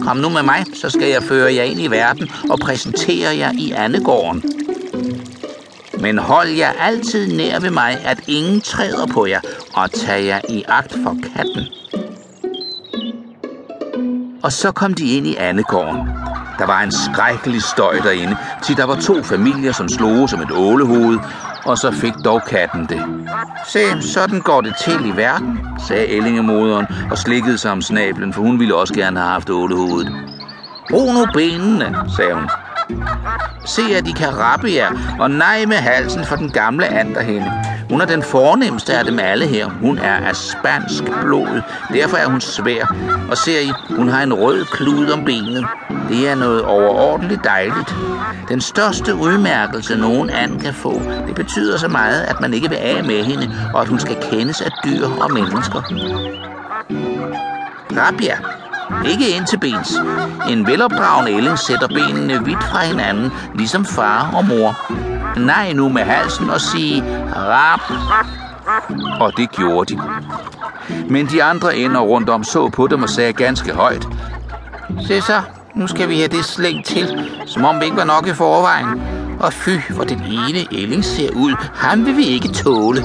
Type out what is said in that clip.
Kom nu med mig, så skal jeg føre jer ind i verden og præsentere jer i andegården. Men hold jer altid nær ved mig, at ingen træder på jer, og tag jer i agt for katten. Og så kom de ind i andegården. Der var en skrækkelig støj derinde, til der var to familier, som slog som et ålehoved, og så fik dog katten det. Se, sådan går det til i verden, sagde ællingemoderen og slikkede sig om snablen, for hun ville også gerne have haft ålehovedet. Brug nu benene, sagde hun. Se, at de kan rappe jer, og nej med halsen for den gamle anderhende. Hun er den fornemmeste af dem alle her. Hun er af spansk blod. Derfor er hun svær. Og ser I, hun har en rød klud om benet. Det er noget overordentligt dejligt. Den største udmærkelse, nogen and kan få, det betyder så meget, at man ikke vil af med hende, og at hun skal kendes af dyr og mennesker. Rabia, ikke ind til bens. En velopdragen ælling sætter benene vidt fra hinanden, ligesom far og mor. Nej nu med halsen og sige rap. Og det gjorde de. Men de andre ender rundt om så på dem og sagde ganske højt. Se så, nu skal vi have det slængt til, som om vi ikke var nok i forvejen. Og fy, hvor den ene ælling ser ud, ham vil vi ikke tåle.